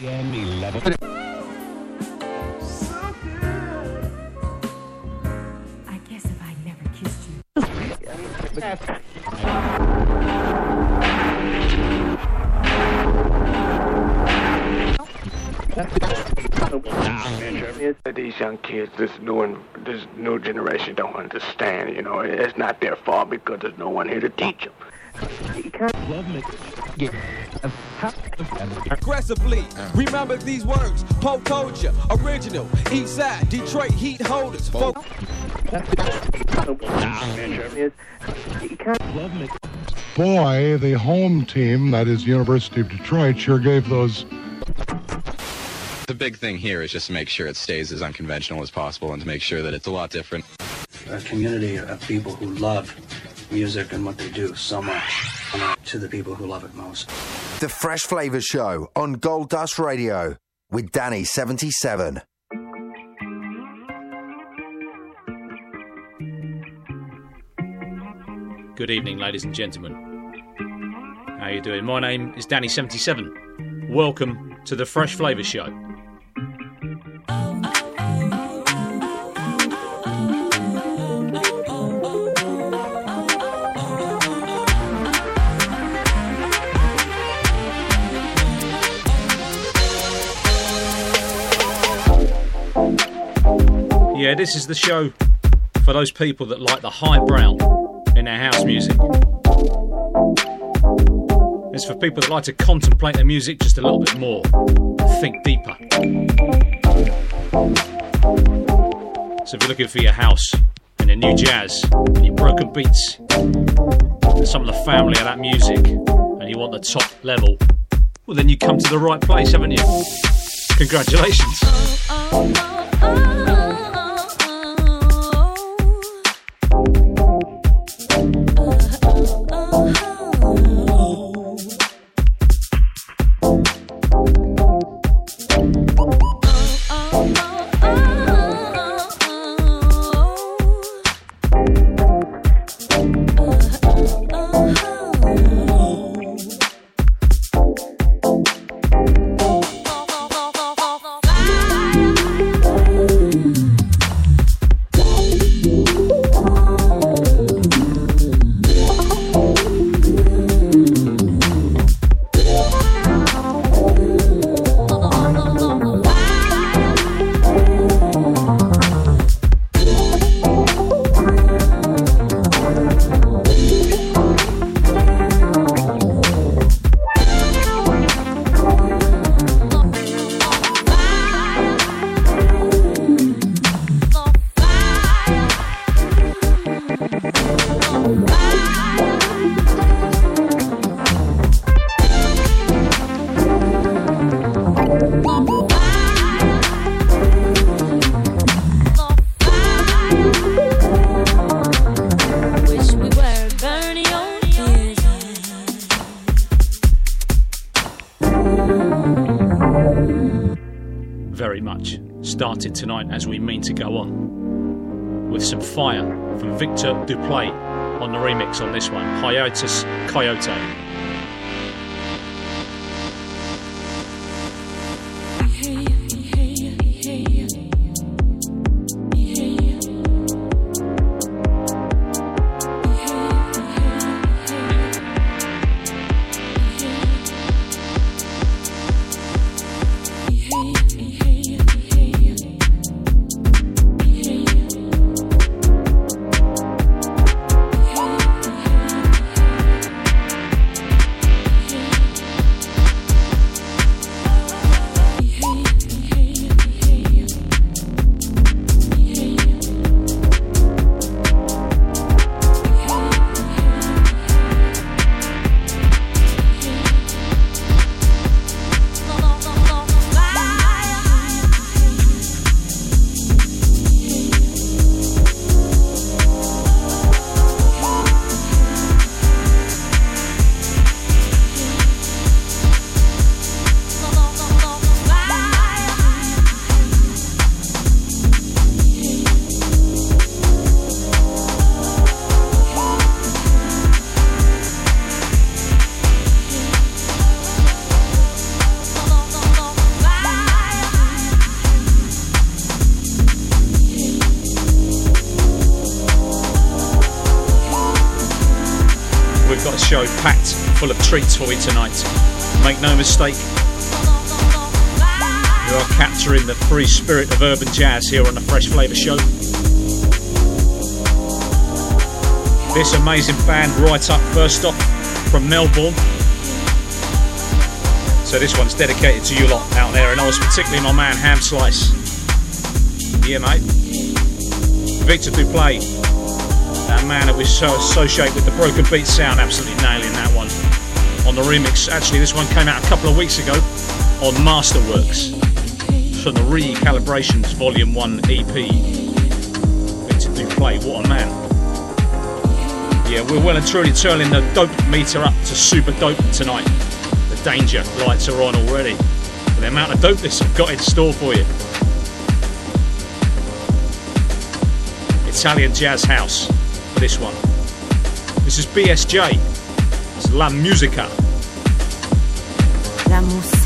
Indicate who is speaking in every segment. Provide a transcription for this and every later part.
Speaker 1: Kissed you.
Speaker 2: These young kids, this new one, this new generation don't understand. You know, it's not their fault because there's no one here to teach them.
Speaker 3: Aggressively. Remember these words. Poe told you. Original. East side. Detroit heat holders. Folk.
Speaker 4: Boy, the home team, that is University of Detroit, sure gave those
Speaker 5: The big thing here is just to make sure it stays as unconventional as possible and to make sure that it's a lot different.
Speaker 6: a community of people who love music and what they do so much uh, to the people who love it most.
Speaker 7: The Fresh Flavor Show on Gold Dust Radio with Danny77.
Speaker 8: Good evening, ladies and gentlemen. How you doing? My name is Danny77. Welcome to the Fresh Flavour Show. Yeah, this is the show for those people that like the highbrow in their house music. It's for people that like to contemplate their music just a little bit more, think deeper. So if you're looking for your house and your nu jazz and your broken beats, and some of the family of that music, and you want the top level, well then you come to the right place, haven't you? Congratulations.
Speaker 9: Wish Duplaix on
Speaker 8: the remix on this one, Hiatus Kaiyote. Treats for you tonight. Make no mistake, you are capturing the free spirit of urban jazz here on the Fresh Flavour Show. This amazing band right up first off from Melbourne. So this one's dedicated to you lot out there, and I was particularly my man Ham Slice. Yeah, mate. Vikter Duplaix, that man that we so associate with the broken beat sound, absolutely nailing that one on the remix. Actually, this one came out a couple of weeks ago on Masterworks from the Recalibrations Volume 1 EP. Vikter Duplaix, what a man. Yeah, we're well and truly turning the dope meter up to super dope tonight. The danger lights are on already. The amount of dopeness I've got in store for you. Italian Jazz House for this one. This is BSJ. It's La Musica.
Speaker 1: La música.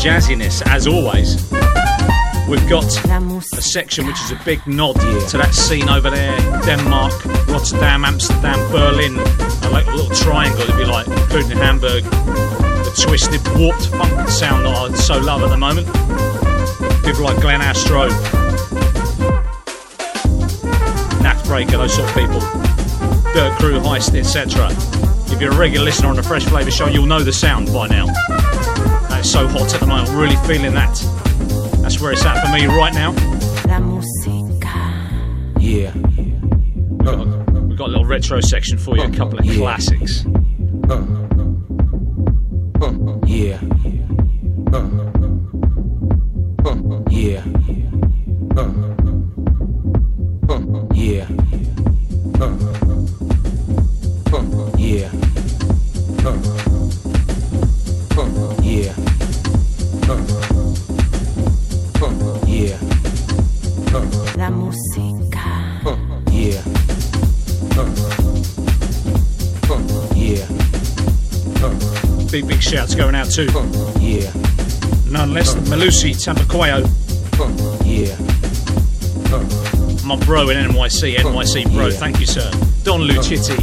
Speaker 8: Jazziness, as always. We've got a section which is a big nod to that scene over there Denmark, Rotterdam, Amsterdam, Berlin. I like a little triangle, if you like, including Hamburg. The twisted, warped funk sound that I so love at the moment. People like Glenn Astro, Nath Breaker, those sort of people. Dirt Crew, Heist, etc. If you're a regular listener on the Fresh Flavour Show, you'll know the sound by now. That is so hot at the moment, really feeling that. That's where it's at for me right now.
Speaker 1: La música.
Speaker 10: Yeah.
Speaker 8: We've got a little retro section for you, a couple of
Speaker 10: Yeah.
Speaker 8: classics. Big going out too.
Speaker 10: Yeah.
Speaker 8: none less than Malusi Tampaquayo,
Speaker 10: Yeah.
Speaker 8: my bro in NYC, NYC bro,
Speaker 10: Yeah.
Speaker 8: thank you, sir. Don Lucitti,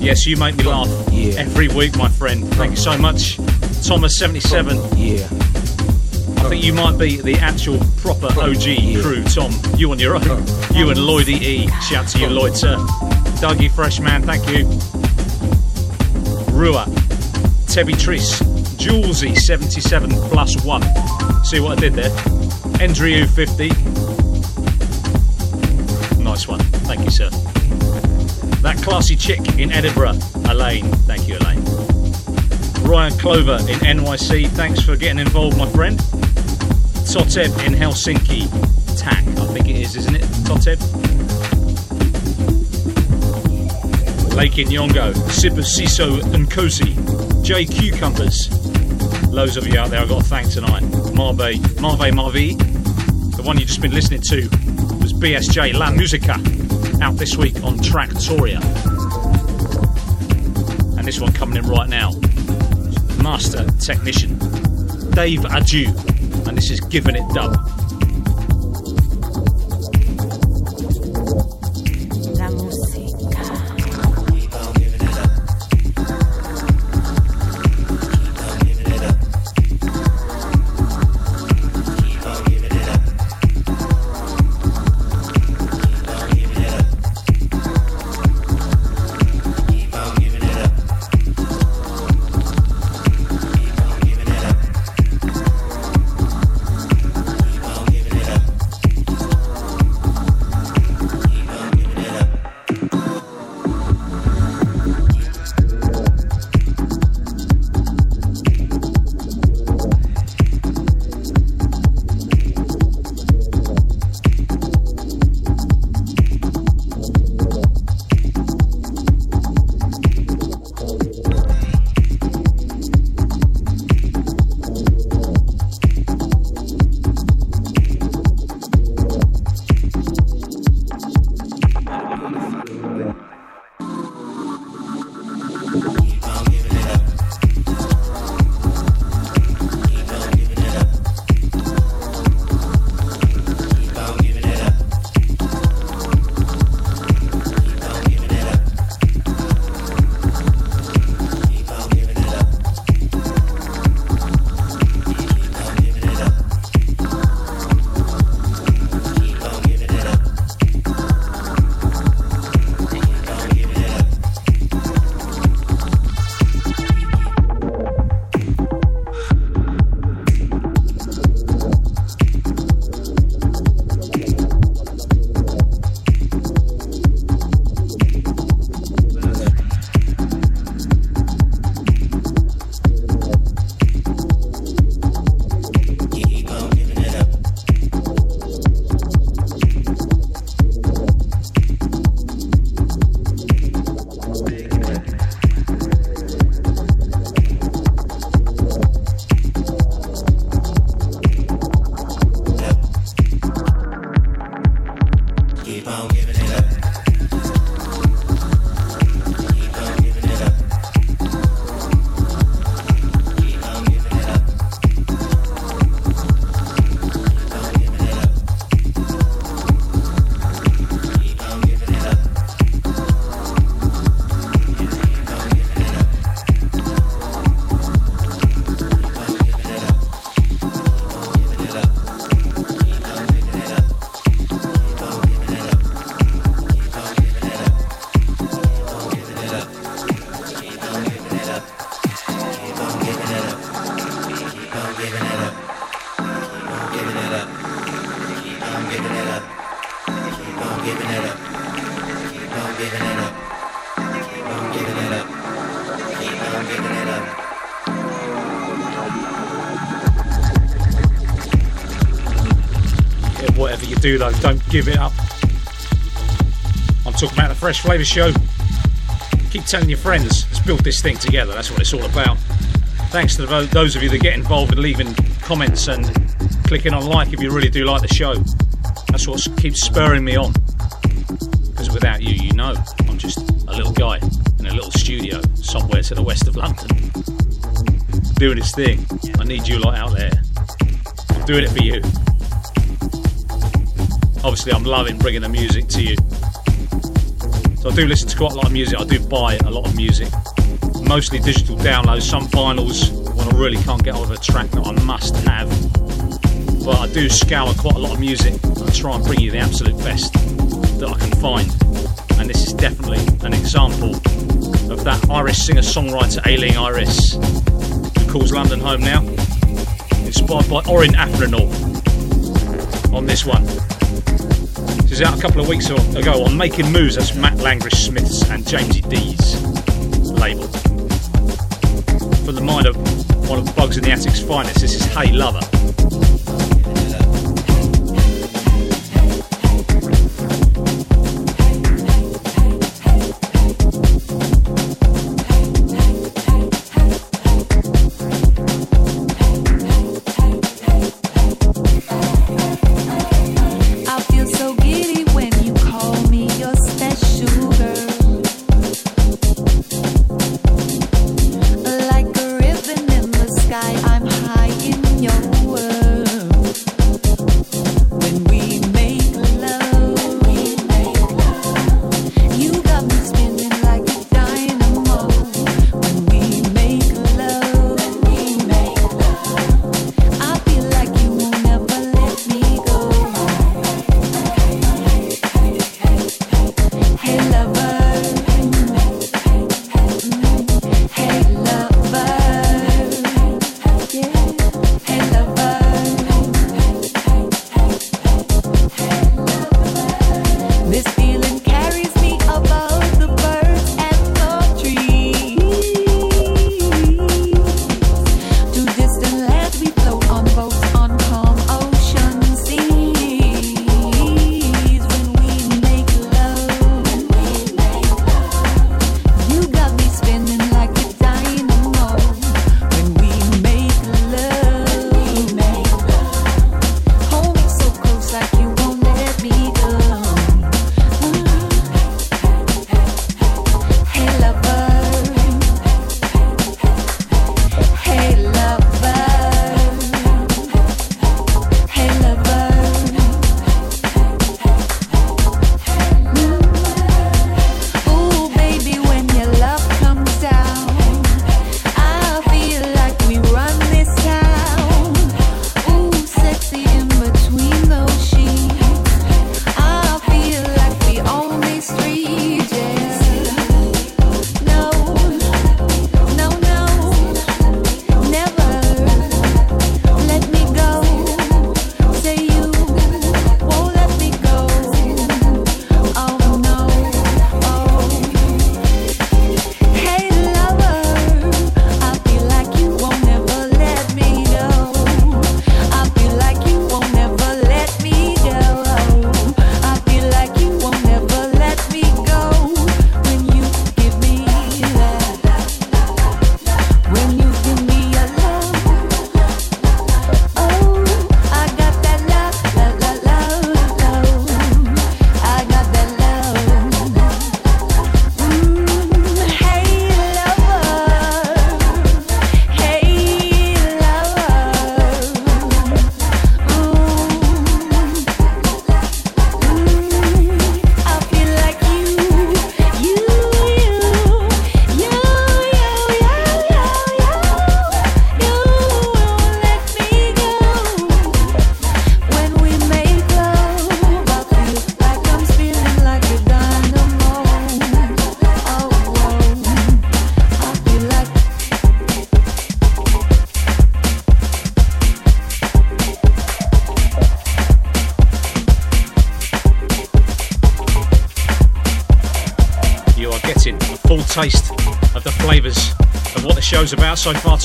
Speaker 8: yes, you make me laugh
Speaker 10: Yeah.
Speaker 8: every week, my friend. Thank you so much. Thomas77,
Speaker 10: Yeah.
Speaker 8: I think you might be the actual proper OG crew, Tom. You on your own. You and Lloydie E. Shout to you, Lloyd, sir. Dougie Freshman, thank you. Rua, Tebby Tris, Julesy 77 plus 1. See what I did there? Endriu 50. Nice one. Thank you, sir. That classy chick in Edinburgh, Elaine. Thank you, Elaine. Ryan Clover in NYC, thanks for getting involved, my friend. Toteb in Helsinki, TAC, I think it is, isn't it? Toteb. Lake in Yongo, Siso and Kosi, J Cucumbers. Loads of you out there I've got to thank tonight. Marve, Marve Marvi. The one you've just been listening to was BSJ La Musica, out this week on Tractoria. And this one coming in right now. Master Technician, Dave Aju, and this is Giving It Dub. Whatever you do though, don't give it up. I'm talking about the Fresh Flavour Show. Keep telling your friends. Let's build this thing together. That's what it's all about. Thanks to tho- those of you that get involved in leaving comments and clicking on like if you really do like the show. That's what keeps spurring me on. Because without you, you know, I'm just a little guy in a little studio somewhere to the west of London.
Speaker 9: doing its thing. I need you lot out there. I'm doing it for you. Obviously, I'm loving bringing the music to you. So I do listen to quite a lot of music. I do buy a lot of music, mostly digital downloads. Some vinyls when I really can't get hold of a track that I must have. But I do scour quite a lot of music and try and bring you the absolute best that I can find. And this is definitely an example of that Irish singer-songwriter Aisling Iris, who calls London home now. Inspired by Orin Afronaught on this one. Is out a couple of weeks ago on Making Moves. That's Matt Langrish Smith's and Jamesy D's label. For the mind of one of the Bugz in the Attic's finest, this is Hey Lover.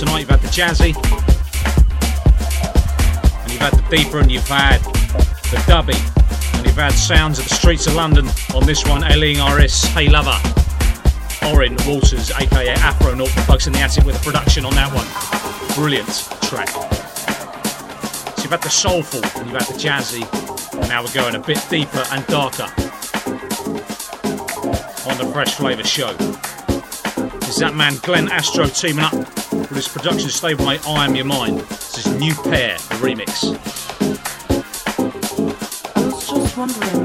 Speaker 9: Tonight. You've had the jazzy, and you've had the deeper, and you've had the dubby, and you've had sounds of the streets of London on this one. Aisling Iris, Hey Lover, Orin Walters, aka Afro North, Bugz in the Attic with a production on that one. Brilliant track. So you've had the soulful, and you've had the jazzy, and now we're going a bit deeper and darker on the Fresh Flavour Show. Is that man Glenn Astro teaming up
Speaker 8: with his production stablemate I Am Your Mind. This is New Pair, remix.
Speaker 11: I was just wondering,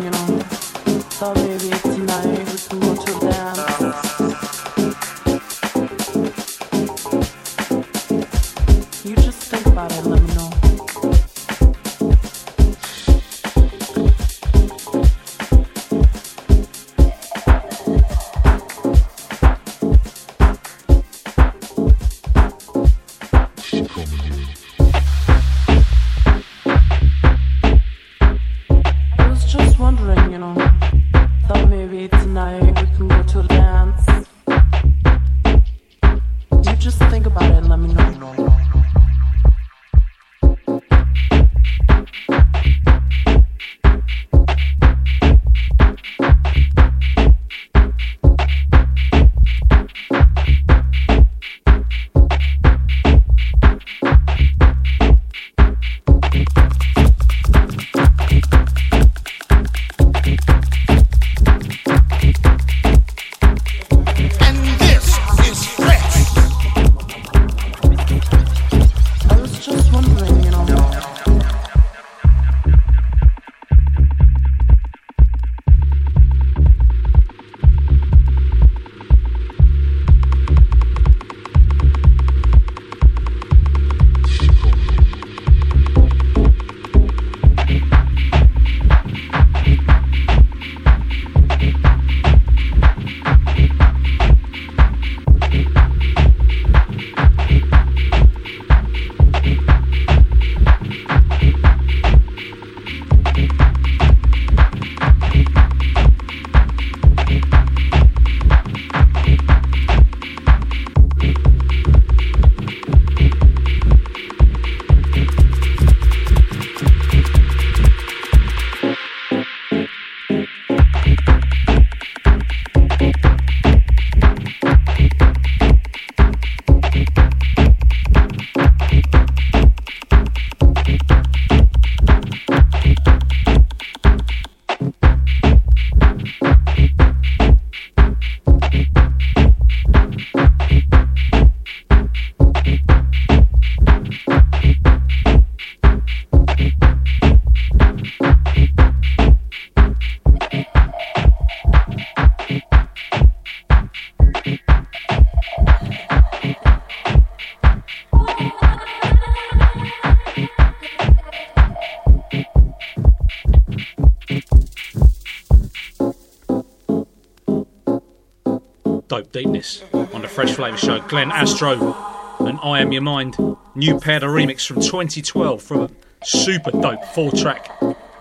Speaker 8: Flavour Show. Glenn Astro and I Am Your Mind. New pair the remix from 2012 from a super dope four track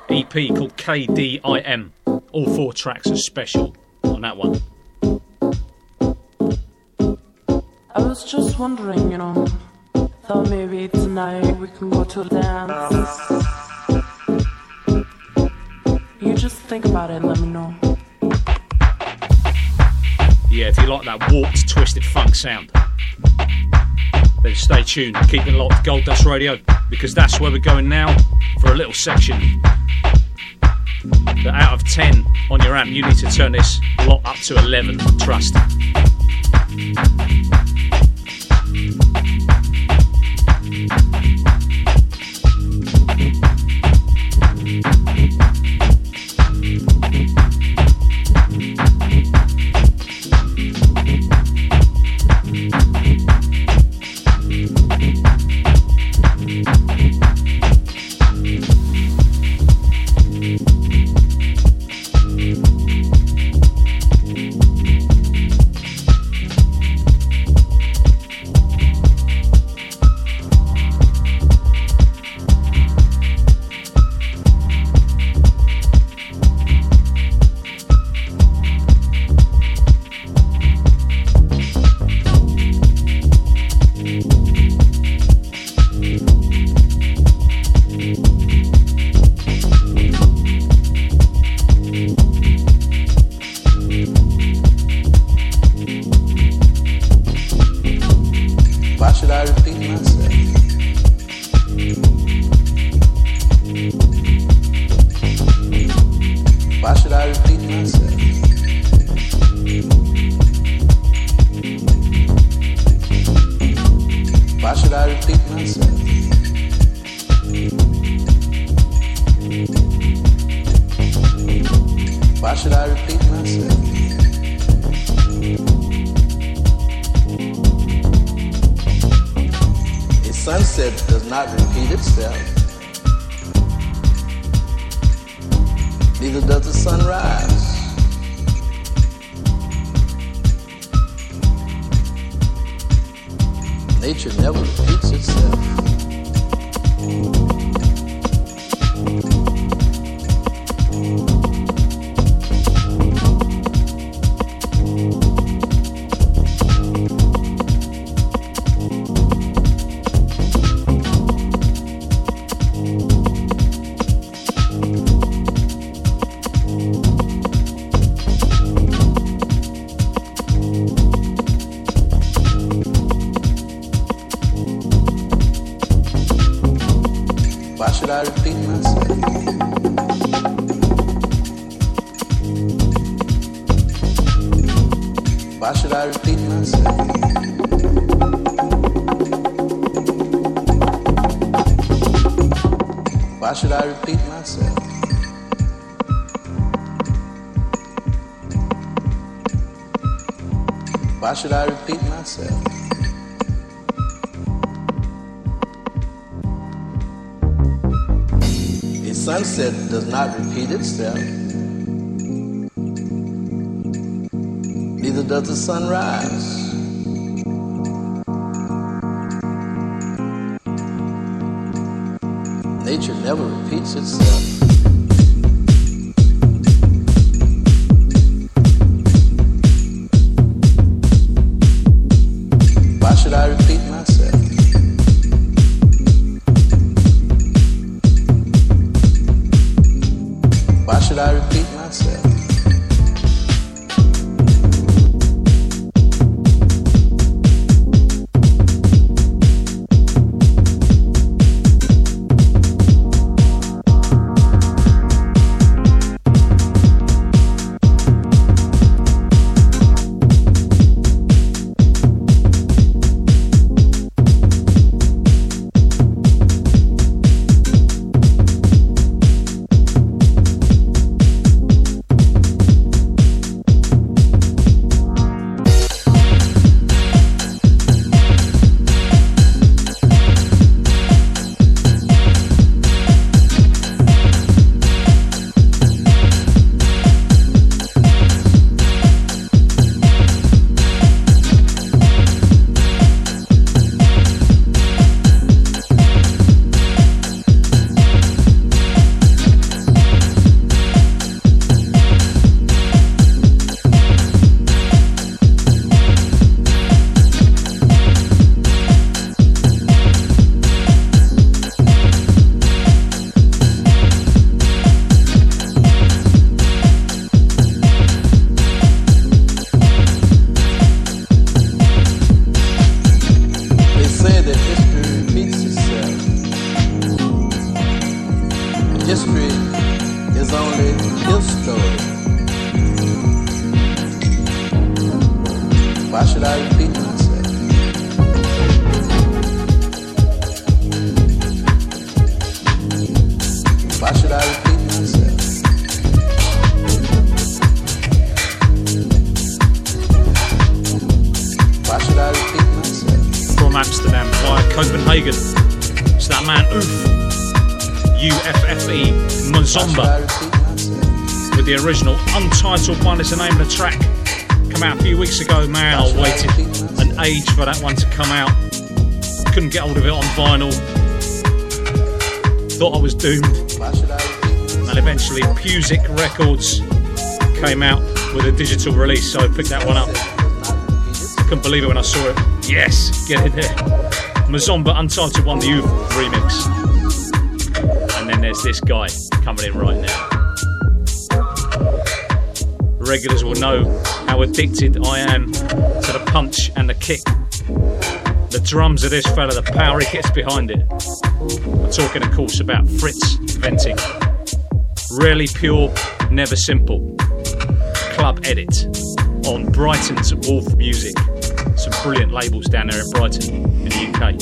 Speaker 8: EP called KDIM. All four tracks are special on that one.
Speaker 11: I was just wondering, you know, thought maybe tonight we can go to a dance. You just think about it and let me know.
Speaker 8: Yeah, if you like that warped, twisted funk sound, then stay tuned. Keep it locked, Gold Dust Radio, because that's where we're going now for a little section. That out of 10 on your amp, you need to turn this lot up to 11. Trust.
Speaker 12: Should I repeat myself? Why should I repeat myself? A sunset does not repeat itself. Neither does the sunrise. Never repeats itself.
Speaker 8: Digital release, so I picked that one up. Couldn't believe it when I saw it. Yes, get in there. Mazzomba Untitled One, the Uffe remix. And then there's this guy coming in right now. Regulars will know how addicted I am to the punch and the kick. The drums of this fella, the power he gets behind it. I'm talking, of course, about Frits Wentink. Rarely Pure, never simple. Club edit on Brighton's Wolf Music. Some brilliant labels down there in Brighton, in the UK.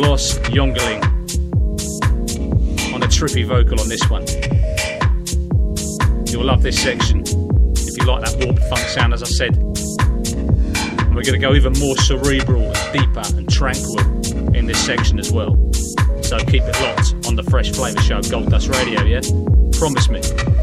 Speaker 8: Loes Jongerling on a trippy vocal on this one. You'll love this section. If you like that warped funk sound, as I said. And we're going to go even more cerebral and deeper and tranquil in this section as well. So keep it locked on the Fresh Flavour Show, Gold Dust Radio, yeah? Promise me.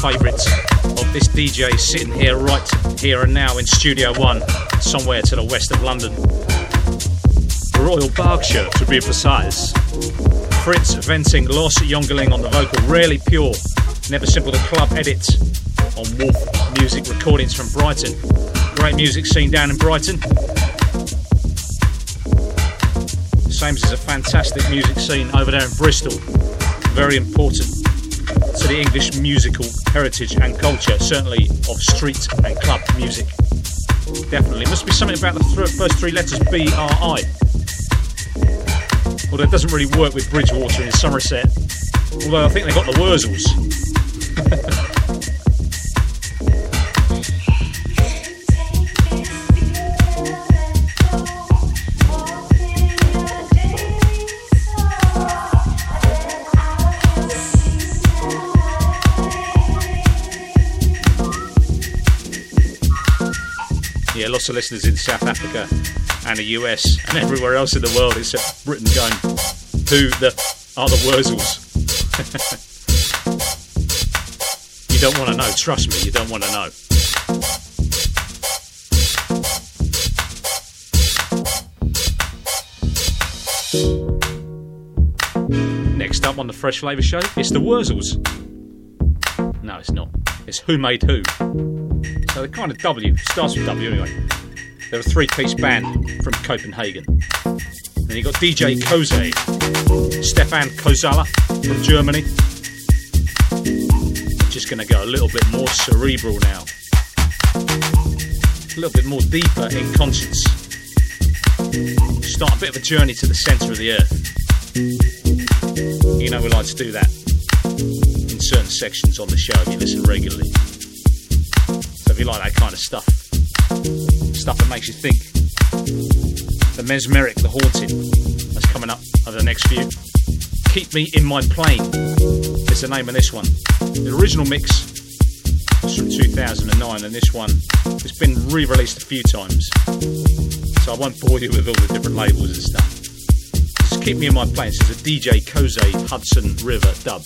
Speaker 8: Favourite of this DJ sitting here right here and now in Studio One, somewhere to the west of London. Royal Berkshire, to be precise. Frits Wentink Loes Jongerling on the vocal, rarely pure, never simple the club edit on Wolf Music recordings from Brighton. Great music scene down in Brighton. Same as a fantastic music scene over there in Bristol. Very important to the English musical heritage and culture, certainly of street and club music. Definitely. Must be something about the th- first three letters B R I. Although it doesn't really work with Bridgewater in Somerset. Although I think they've got the Wurzels. Lots of listeners in South Africa and the US and everywhere else in the world except Britain going, who the are the Wurzels? you don't want to know, trust me, you don't want to know. Next up on the Fresh Flavour Show, it's the Wurzels. No, it's not. It's Who Made Who. So the kind of W starts with W anyway. They're a three-piece band from Copenhagen. Then you got DJ Koze, Stefan Kozalla from Germany. Just going to go a little bit more cerebral now. a little bit more deeper in conscience. Start a bit of a journey to the centre of the earth. You know we like to do that in certain sections on the show if you listen regularly. If you like that kind of stuff, stuff that makes you think, the mesmeric, the haunting, that's coming up over the next few. Keep Me in My Plane is the name of this one. The original mix was from 2009, and this one has been re released a few times. So I won't bore you with all the different labels and stuff. Just keep me in my plane. This is a DJ Koze Hudson River dub.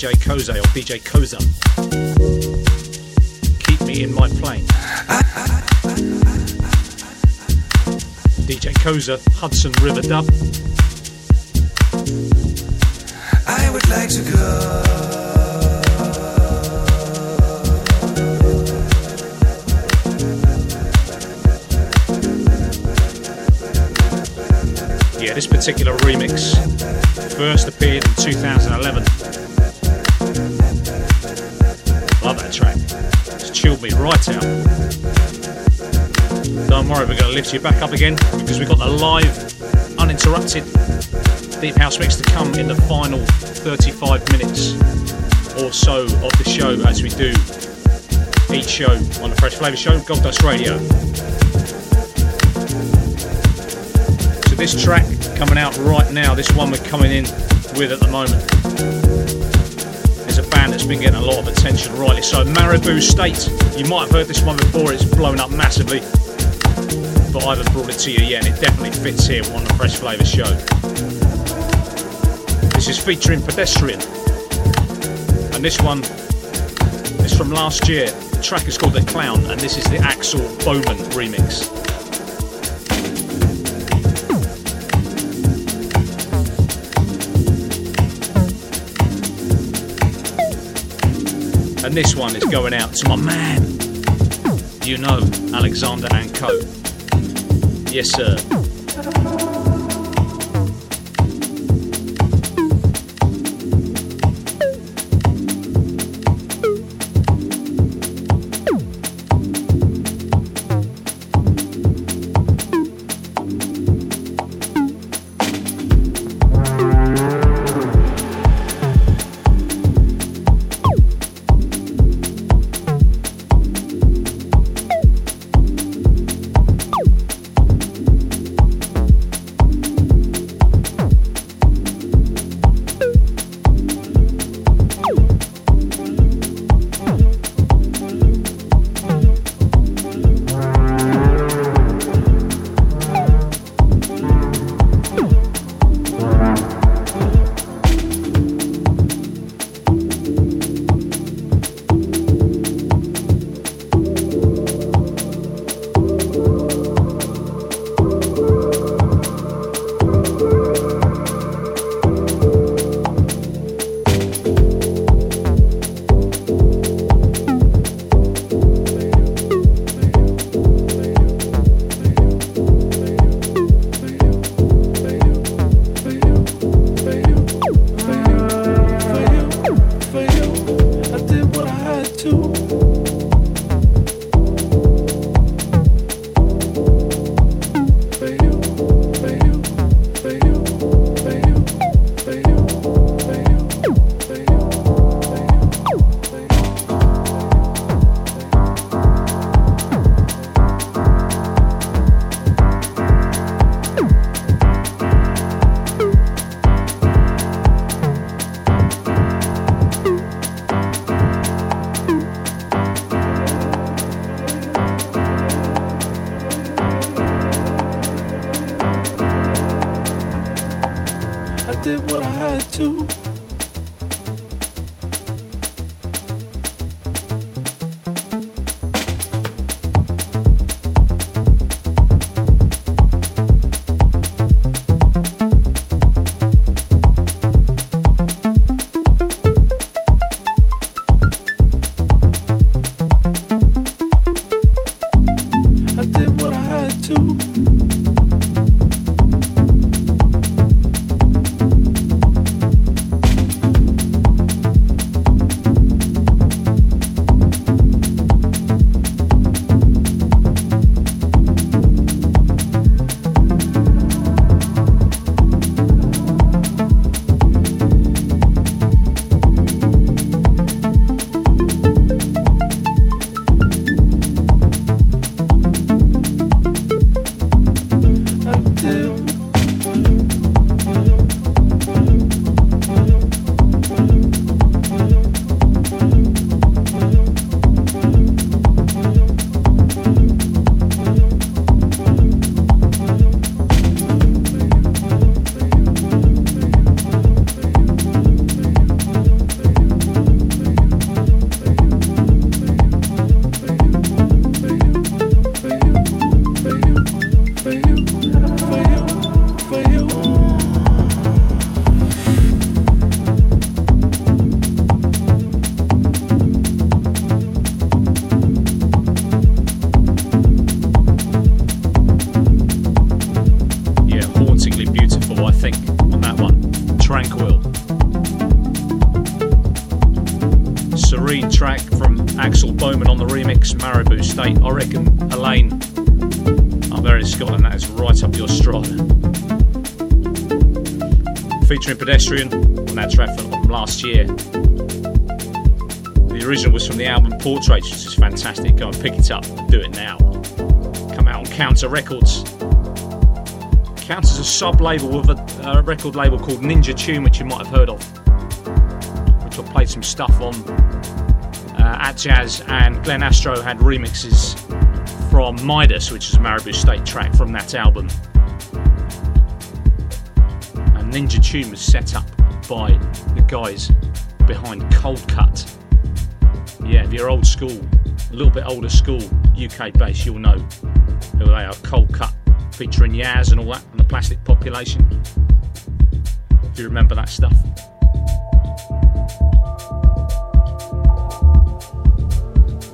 Speaker 8: DJ Koze or DJ Koza. Keep me in my plane. DJ Koza, Hudson River Dub.
Speaker 13: I would like to go.
Speaker 8: Yeah, this particular remix first appeared in 2011. Chilled me right out. Don't worry, we're going to lift you back up again because we've got the live, uninterrupted Deep House mix to come in the final 35 minutes or so of the show as we do each show on the Fresh Flavour Show, Gold Dust Radio. So this track coming out right now, this one we're coming in with at the moment, band that's been getting a lot of attention rightly. So Maribou State, you might have heard this one before, it's blown up massively, but I haven't brought it to you yet, and it definitely fits here on the Fresh Flavour Show. This is featuring Pedestrian, and this one is from last year. The track is called The Clown, and this is the Axel Boman remix. And this one is going out to my man. You know, Alexander and Co. Yes, sir. Pedestrian on that track from last year. The original was from the album Portraits, which is fantastic. Go and pick it up, do it now. Come out on Counter Records counts as a sub label with a, a record label called Ninja Tune, which you might have heard of, which I played some stuff on uh, at Jazz, and Glenn Astro had remixes from Midas, which is a Maribou State track from that album. Ninja Tune was set up by the guys behind Coldcut. Yeah, if you're old school, a little bit older school, UK based, you'll know who they are. Coldcut featuring Yazz and all that, and the plastic population. If you remember that stuff.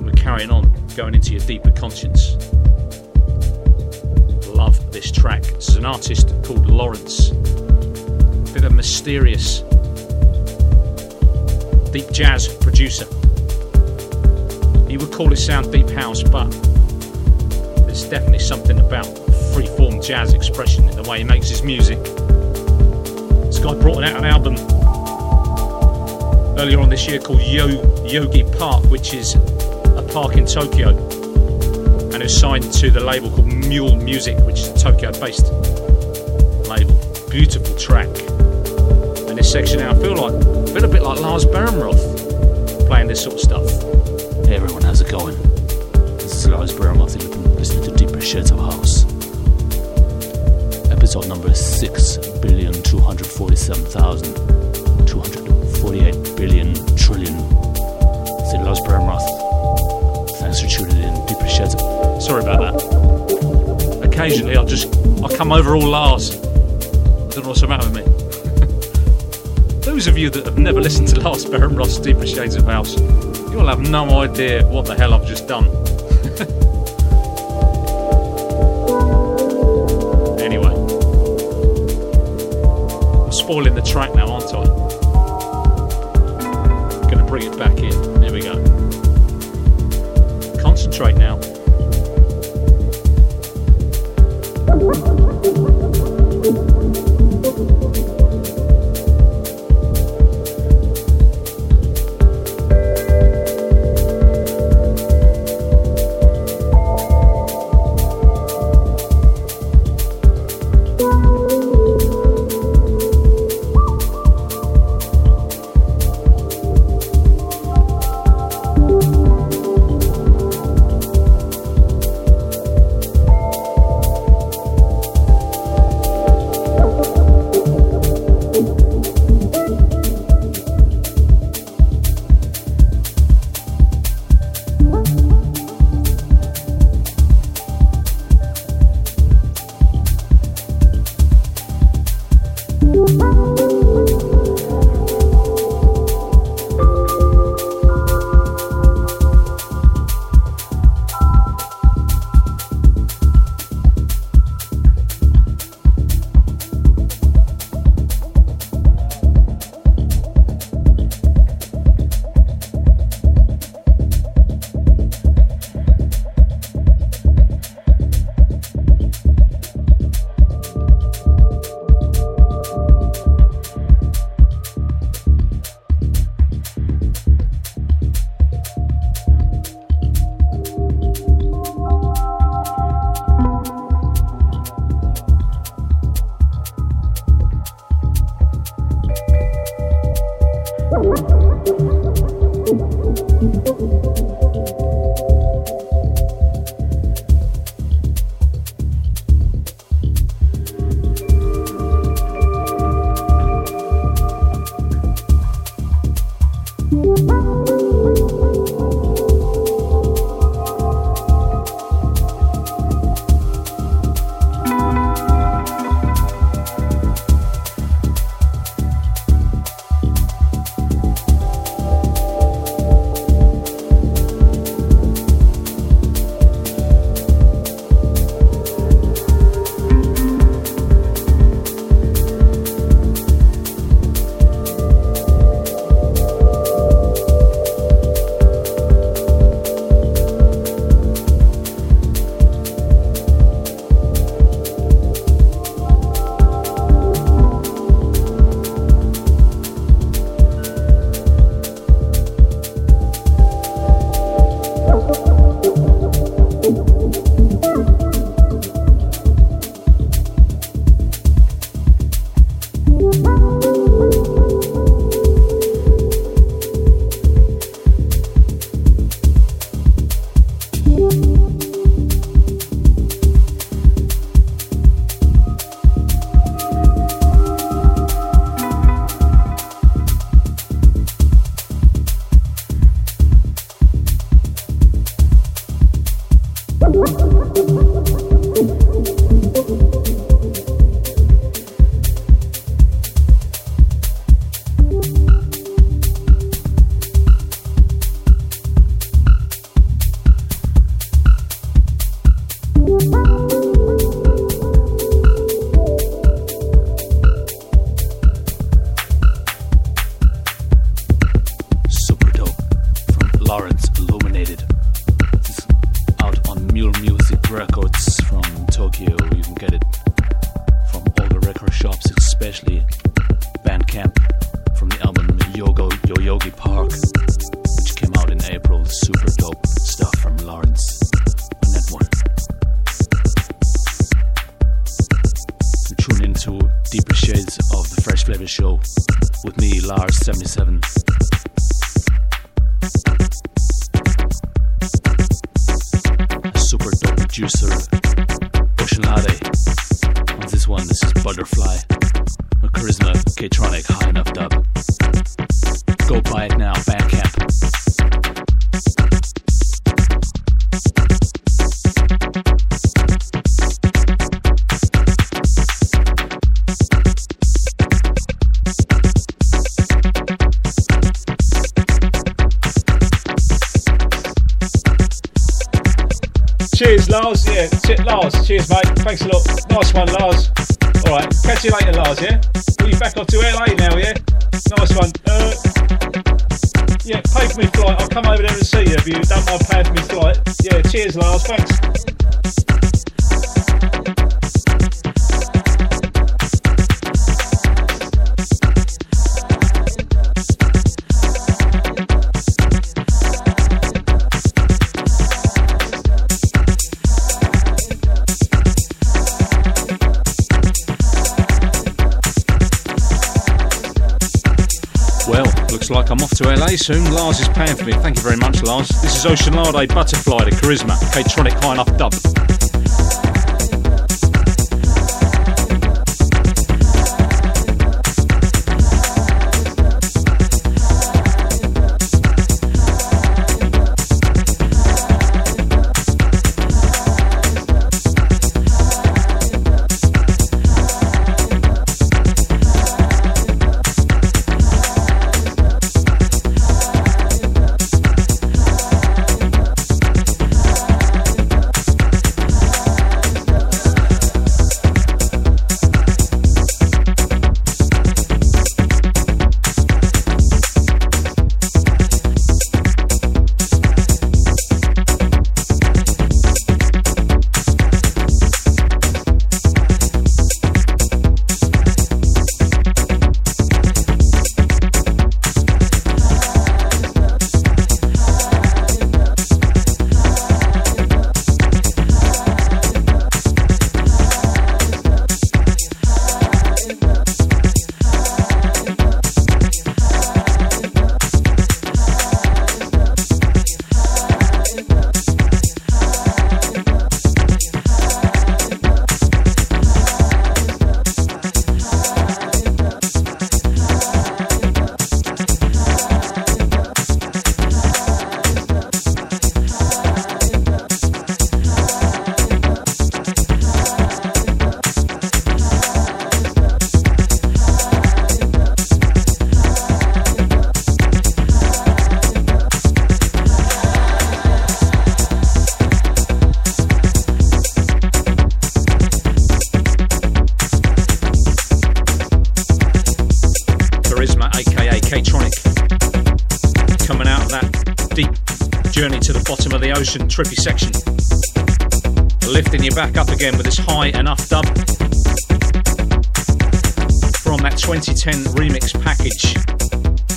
Speaker 8: We're carrying on, going into your deeper conscience. Love this track. Is an artist called Lawrence. Of mysterious deep jazz producer. You would call his sound deep house, but there's definitely something about free-form jazz expression in the way he makes his music. This guy brought out an album earlier on this year called Yo Yogi Park, which is a park in Tokyo, and is signed to the label called Mule Musiq, which is a Tokyo-based label. Beautiful track. This section now, I feel like I feel a bit like Lars Behrenroth playing this sort of stuff.
Speaker 14: Hey everyone, how's it going? This is Lars you've been listening to Deeper Shades of House. Episode number 6,247,248 billion trillion. This is Lars Behrenroth. Thanks for tuning in, Deeper Shades of
Speaker 8: Sorry about that. Occasionally, I'll just I'll come over all Lars. I don't know what's the matter with me. Those of you that have never listened to Lars Behrenroth's Deeper Shades of House, you'll have no idea what the hell I've just done. anyway, I'm spoiling the track now, aren't I? Gonna bring it back in. There we go. Concentrate now. Well, looks like I'm off to LA soon. Lars is paying for me. Thank you very much, Lars. This is Osunlade Butterfly, to Karizma, Kaytronik High Enough Dub. Trippy section. Lifting you back up again with this high enough dub from that 2010 remix package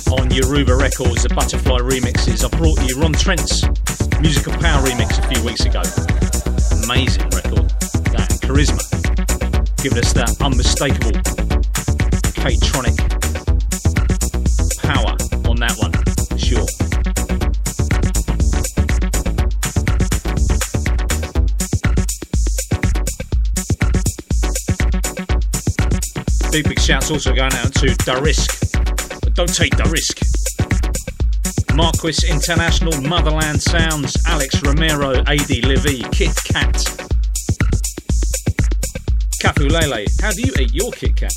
Speaker 8: on Yoruba Records, the Butterfly remixes. I brought you Ron Trent's Musical Power shouts also going out to Darisk. But don't take the risk. Marquis International, Motherland Sounds, Alex Romero, AD Livy, Kit Kat. Kafu Lele, how do you eat your Kit Kat?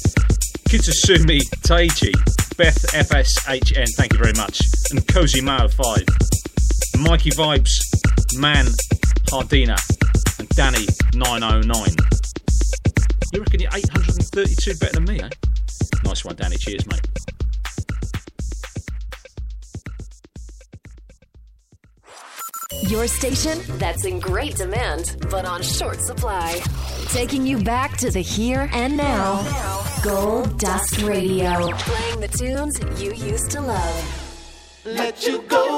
Speaker 8: Kitasumi Taiji, Beth FSHN, thank you very much. And Cozy Mao 5. Mikey Vibes, Man Hardina, and Danny 909. You reckon you're 832 better than me, eh? one, Danny. Cheers, mate.
Speaker 15: Your station that's in great demand, but on short supply. Taking you back to the here and now. Gold Dust Radio. Playing the tunes you used to love.
Speaker 16: Let you go.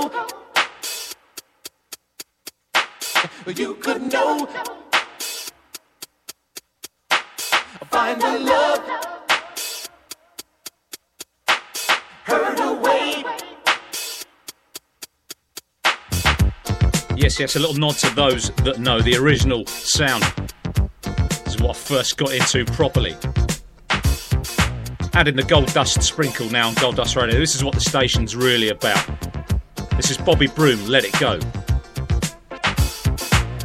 Speaker 8: Yes, yes, a little nod to those that know the original sound. This is what I first got into properly. Adding the gold dust sprinkle now on Gold Dust Radio. This is what the station's really about. This is Bobby Broom, Let It Go.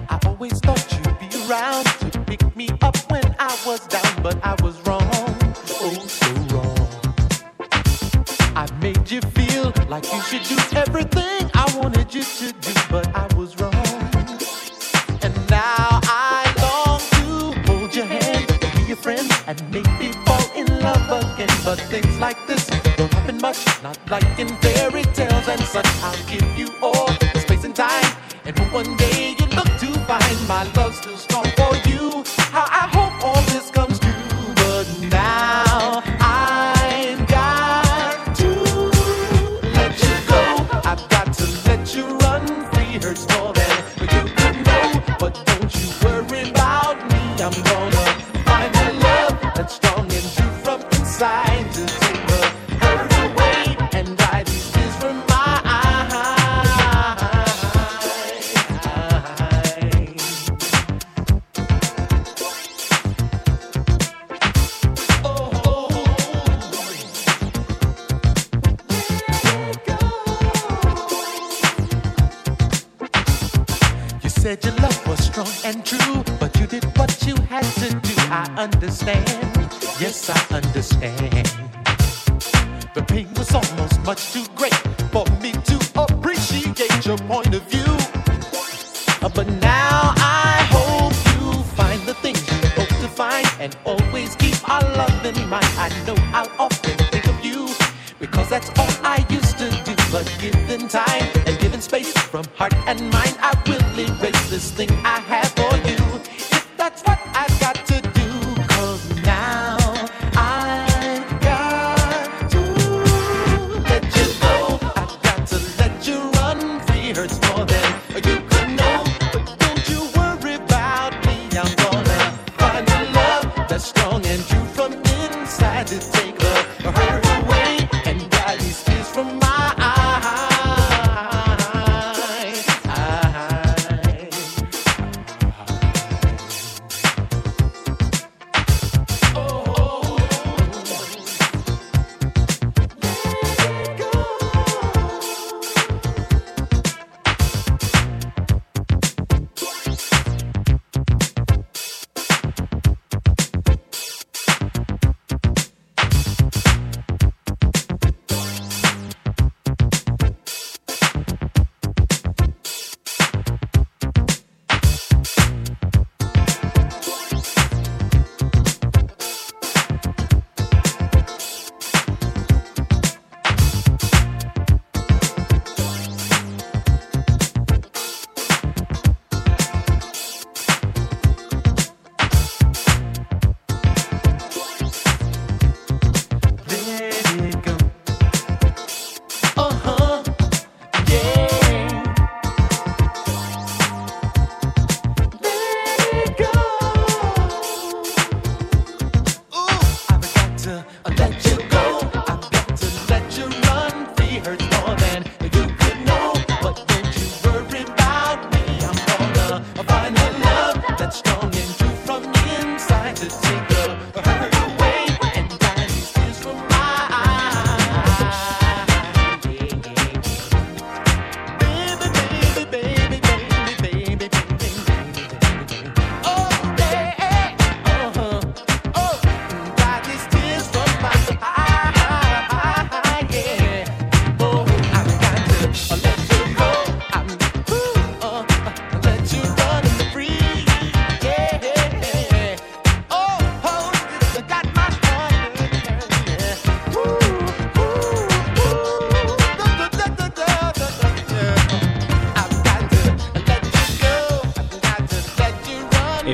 Speaker 16: I always thought you'd be around to pick me up when I was down, but I was wrong. Oh, so wrong. I made you feel like you should do everything I wanted you to do, but I but things like this don't happen much, not like in fairy tales and such. I'll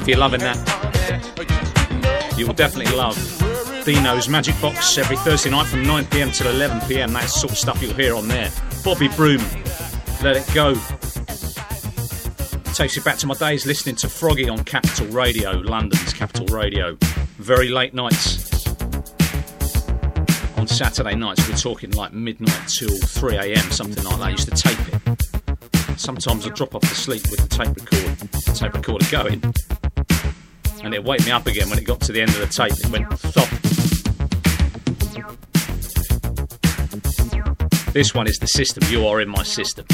Speaker 16: If
Speaker 8: you're loving that, you will definitely love
Speaker 17: Dino's Magic Box every Thursday night from 9 pm till 11 pm. That sort of stuff you'll hear on there. Bobby Broom, Let It Go. Takes you back to my days listening to Froggy on Capital Radio, London's Capital Radio. Very late nights. On Saturday nights, we're talking like midnight till 3 am, something like that. I used to tape it sometimes I drop off to sleep with the tape recorder, tape recorder going it woke me up again when it got to the end of the tape. It went stop. This one is the system. You are in my system.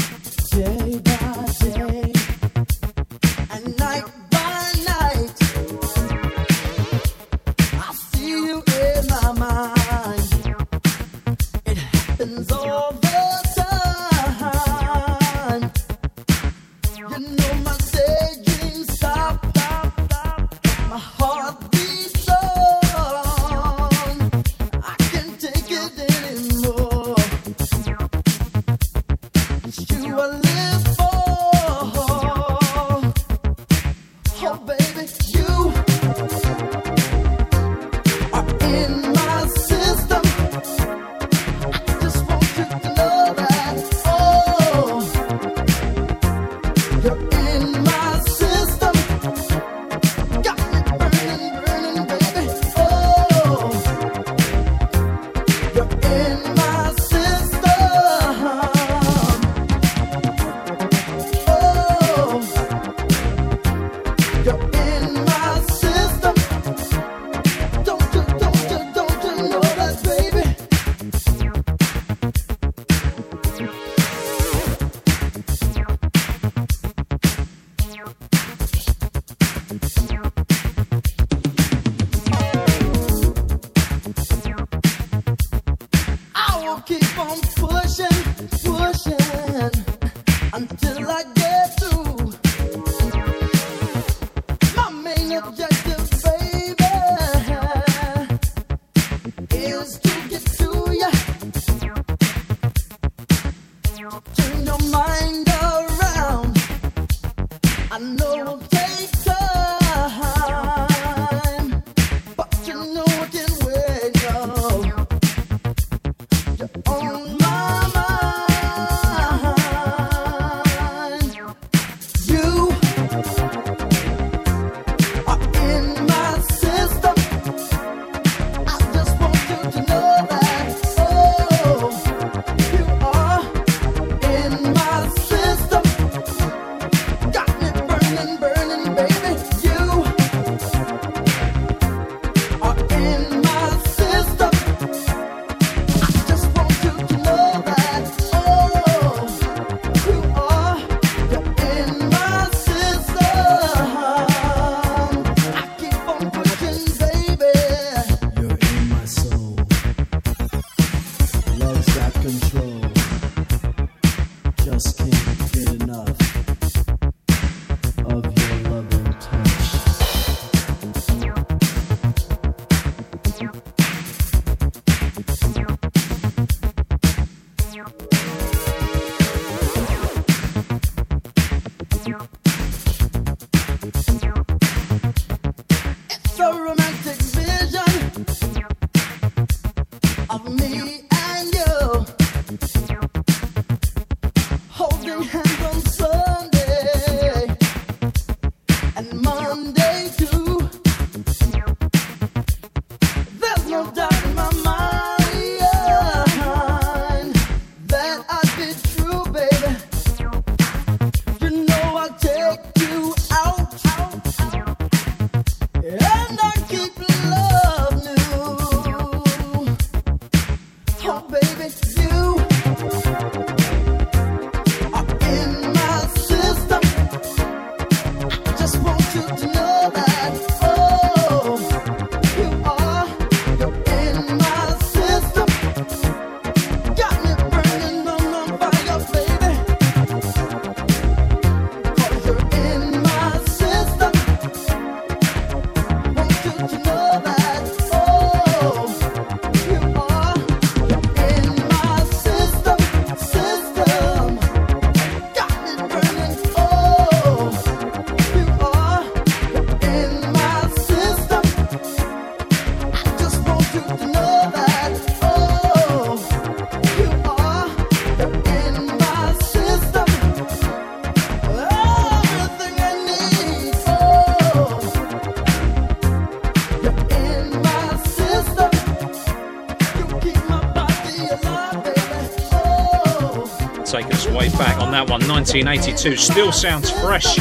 Speaker 8: Back on that one, 1982. Still sounds fresh.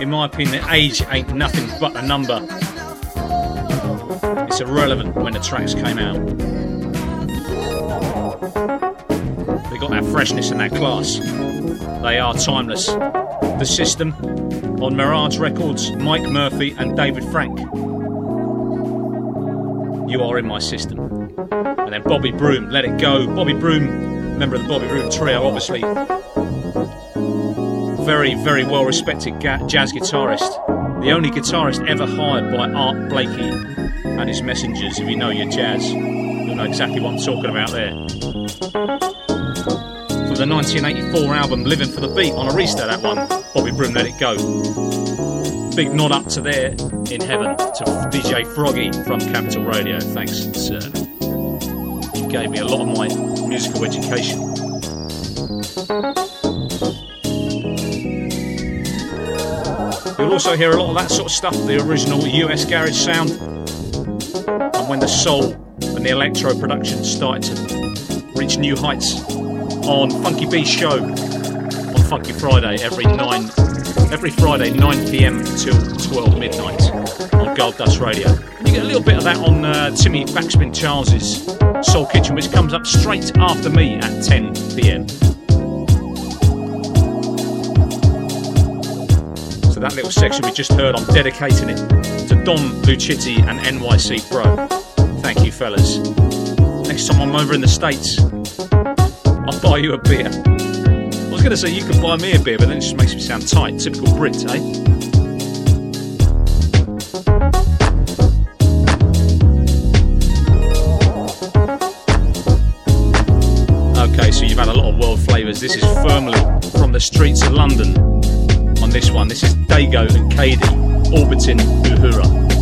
Speaker 8: In my opinion, age ain't nothing but a number. It's irrelevant when the tracks came out. They got that freshness and that class. They are timeless. The System on Mirage Records, Mic Murphy and David Frank. You are in my system. And then Bobby Broom, Let It Go. Bobby Broom, member of the Bobby Broom trio, obviously. Very, very well respected ga- jazz guitarist. The only guitarist ever hired by Art Blakey and his messengers. If you know your jazz, you'll know exactly what I'm talking about there. From the 1984 album Living for the Beat on Arista, that one, Bobby Broom Let It Go. Big nod up to there in heaven to DJ Froggy from Capital Radio. Thanks, sir. You gave me a lot of my musical education. Also hear a lot of that sort of stuff, the original US garage sound, and when the soul and the electro production started to reach new heights on Funky B's show on Funky Friday every nine every Friday 9 p.m. till 12 midnight on Gold Dust Radio. And you get a little bit of that on uh, Timmy Backspin Charles's Soul Kitchen, which comes up straight after me at 10 p.m. So that little section we just heard, I'm dedicating it to Dom Lucitti and NYC Bro. Thank you, fellas. Next time I'm over in the States, I'll buy you a beer. I was going to say you can buy me a beer, but then it just makes me sound tight. Typical Brit, eh? Okay, so you've had a lot of world flavours. This is firmly from the streets of London. This one, this is Dego and Kaidi orbiting Uhura.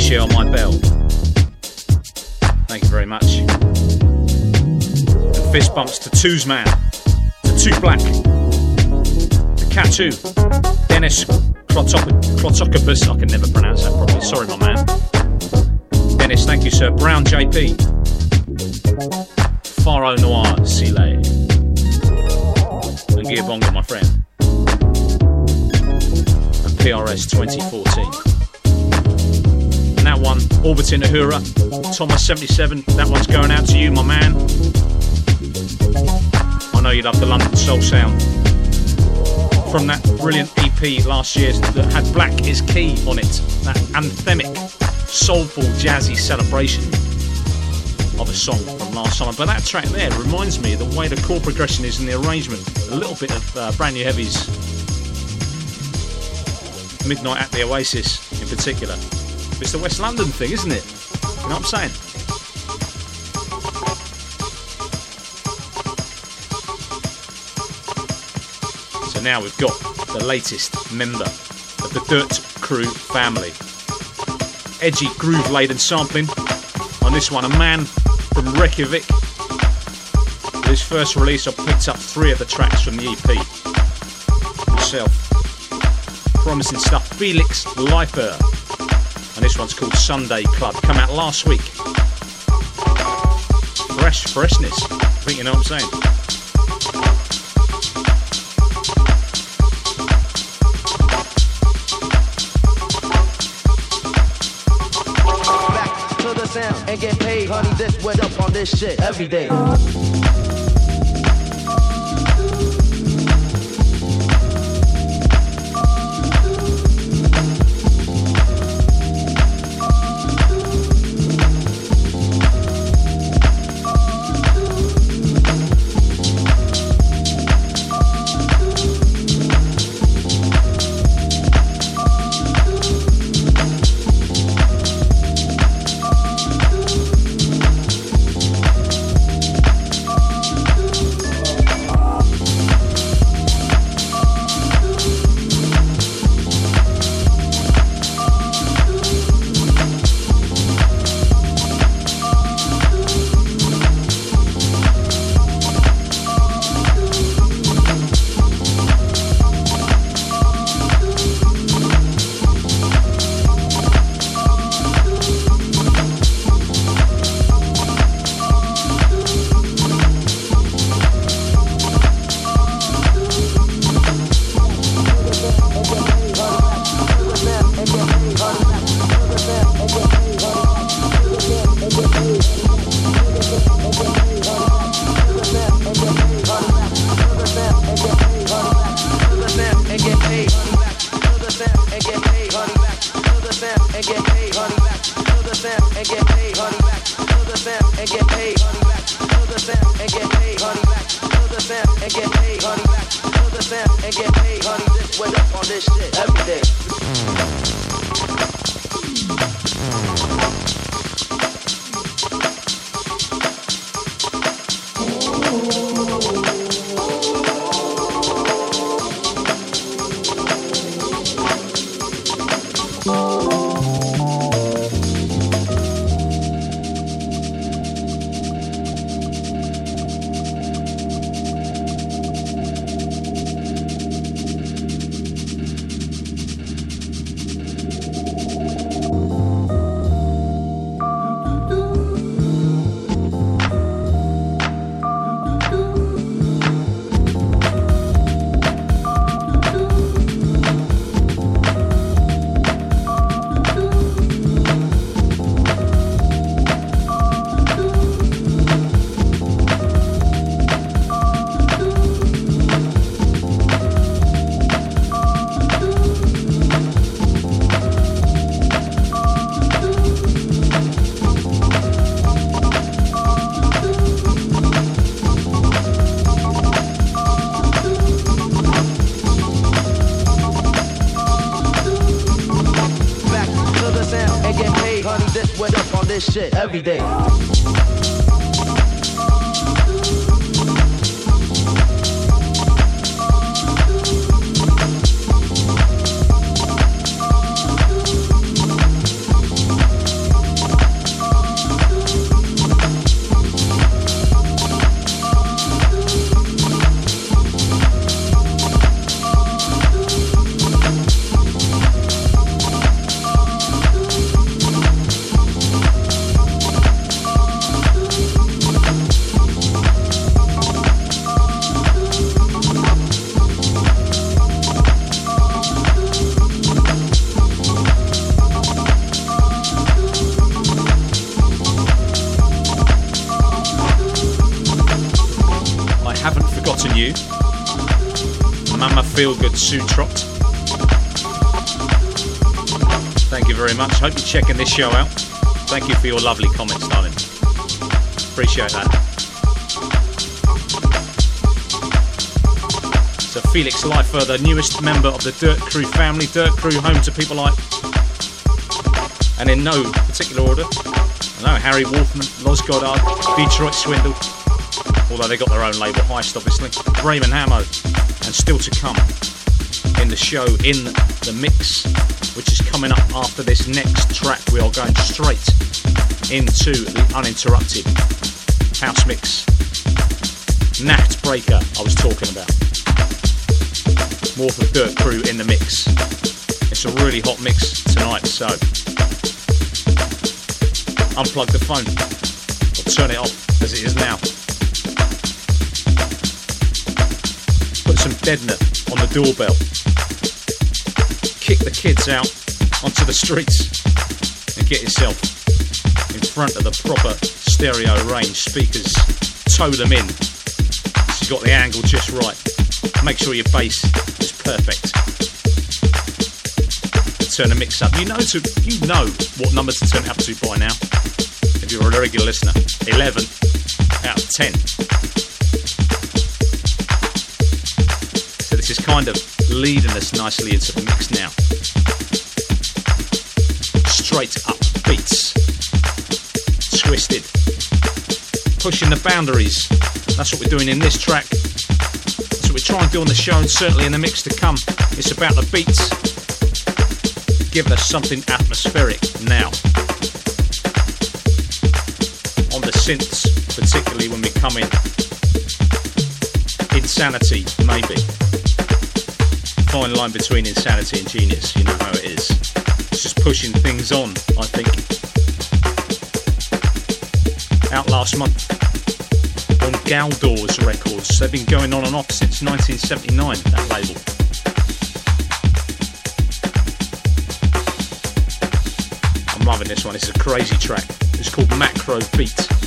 Speaker 8: 21, thank you. On my bell. Thank you very much. And fist bumps to Two's Man, to Two Black, to Katu, Dennis Klotokopus. I can never pronounce that properly. Sorry, my man. Dennis, thank you, sir. Brown JP, Faro Noir Sile, and Gearbonga, my friend. PRS 2014. And that one, Orbiting Ahura, Thomas 77. That one's going out to you, my man. I know you love the London Soul Sound. From that brilliant EP last year that had Black is Key on it. That anthemic, soulful, jazzy celebration of a song from last summer. But that track there reminds me of the way the chord progression is in the arrangement. A little bit of uh, Brand New Heavies Midnight at the Oasis in particular. It's the West London thing, isn't it? You know what I'm saying? So now we've got the latest member of the Dirt Crew family. Edgy groove laden sampling. On this one, a man from Reykjavik. With his first release, I picked up three of the tracks from the EP. Myself. Promising stuff. Felix Leifur and this one's called Sunday Club. Come out last week. Fresh, freshness. I think you know what I'm saying.
Speaker 18: Back to the sound and get paid, honey. This went up on this shit every day. Every day.
Speaker 8: Show out. Thank you for your lovely comments, darling. Appreciate that. So Felix Leifur, the newest member of the Dirt Crew family. Dirt Crew, home to people like, and in no particular order, I know Harry Wolfman, Loz Goddard, Detroit Swindle, although they got their own label, Heist obviously, Raymond Hamo, and still to come in the show, in the mix, coming up after this next track. We are going straight into the uninterrupted house mix. Nachtbraker, I was talking about. More for Dirt Crew in the mix. It's a really hot mix tonight, so unplug the phone or turn it off as it is now. Put some deadener on the doorbell. Kick the kids out onto the streets and get yourself in front of the proper stereo range speakers. Tow them in. So you got the angle just right. Make sure your bass is perfect. Turn the mix up. You know to you know what number to turn up to by now. If you're a regular listener, 11 out of 10. So this is kind of leading us nicely into the mix now. Straight up beats, twisted, pushing the boundaries. That's what we're doing in this track. That's what we try and do on the show, and certainly in the mix to come. It's about the beats, giving us something atmospheric now. On the synths, particularly when we come in. Insanity, maybe. Fine line between insanity and genius, you know how it is. Pushing things on, I think. Out last month on Galdors Records. They've been going on and off since 1979, that label. I'm loving this one. It's a crazy track. It's called Macro Beat.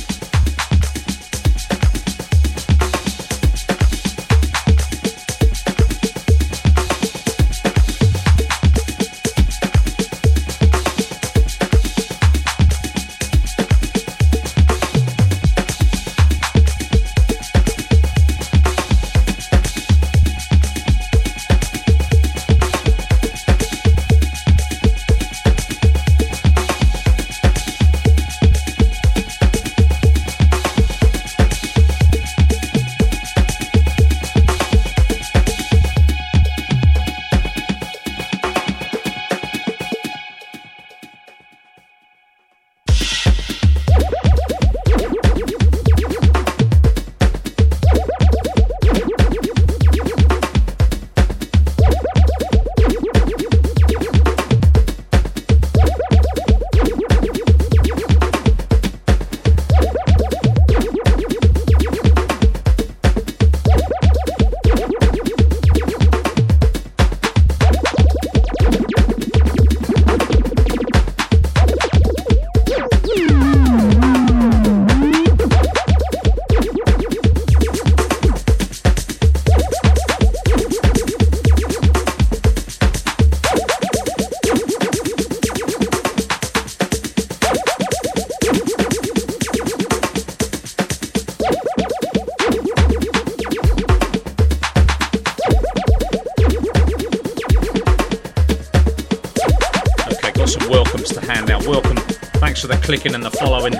Speaker 8: Clicking and the following.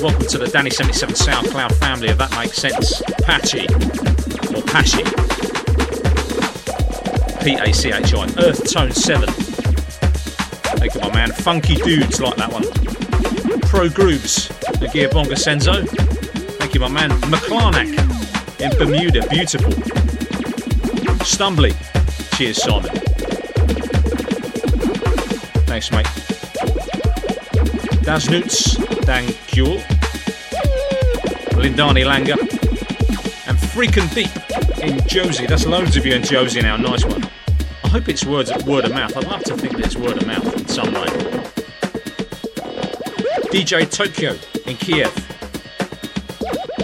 Speaker 8: Welcome to the Danny77 SoundCloud family, if that makes sense. Patchy. Or Pashy. P A C H I. Earth Tone 7. Thank you, my man. Funky dudes like that one. Pro Grooves. The Gearbonga Senzo. Thank you, my man. McClarnack in Bermuda. Beautiful. Stumbly. Cheers, Simon. Thanks, mate. Dasnuts, Dan Kuhl, Lindani Langer, and Freakin' Deep in Josie. That's loads of you in Josie now. Nice one. I hope it's words word of mouth. I'd love to think that it's word of mouth in some way. DJ Tokyo in Kiev.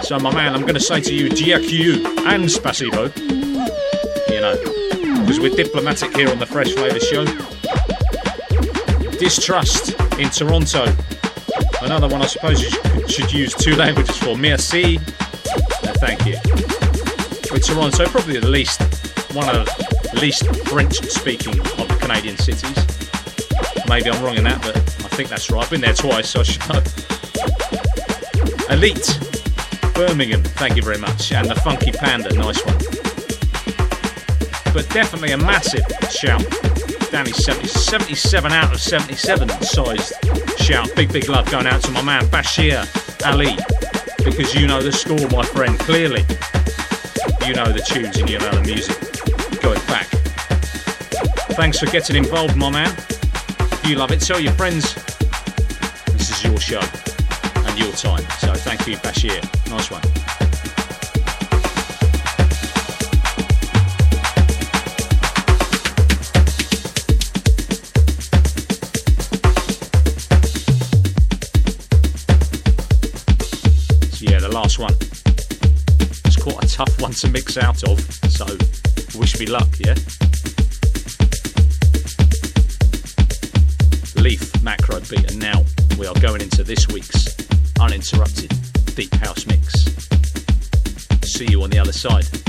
Speaker 8: So, my man, I'm going to say to you, GQ and Spasibo. You know, because we're diplomatic here on the Fresh Flavour Show. Distrust in Toronto. Another one I suppose you should- use two languages for. Merci. No, uh, thank you. With Toronto, probably the least, one of the least French speaking of the Canadian cities. Maybe I'm wrong in that, but I think that's right. I've been there twice, so I should know. Elite, Birmingham, thank you very much. And the Funky Panda, nice one. But definitely a massive shout. Danny 70, 77 out of 77 sized shout. Big, big love going out to my man Bashir Ali. Because you know the score, my friend, clearly. You know the tunes and you know the music. Going back. Thanks for getting involved, my man. If you love it, tell your friends. This is your show and your time. So thank you, Bashir. Nice one. One. It's quite a tough one to mix out of, so wish me luck, yeah? Leaf macro beat, and now we are going into this week's uninterrupted deep house mix. See you on the other side.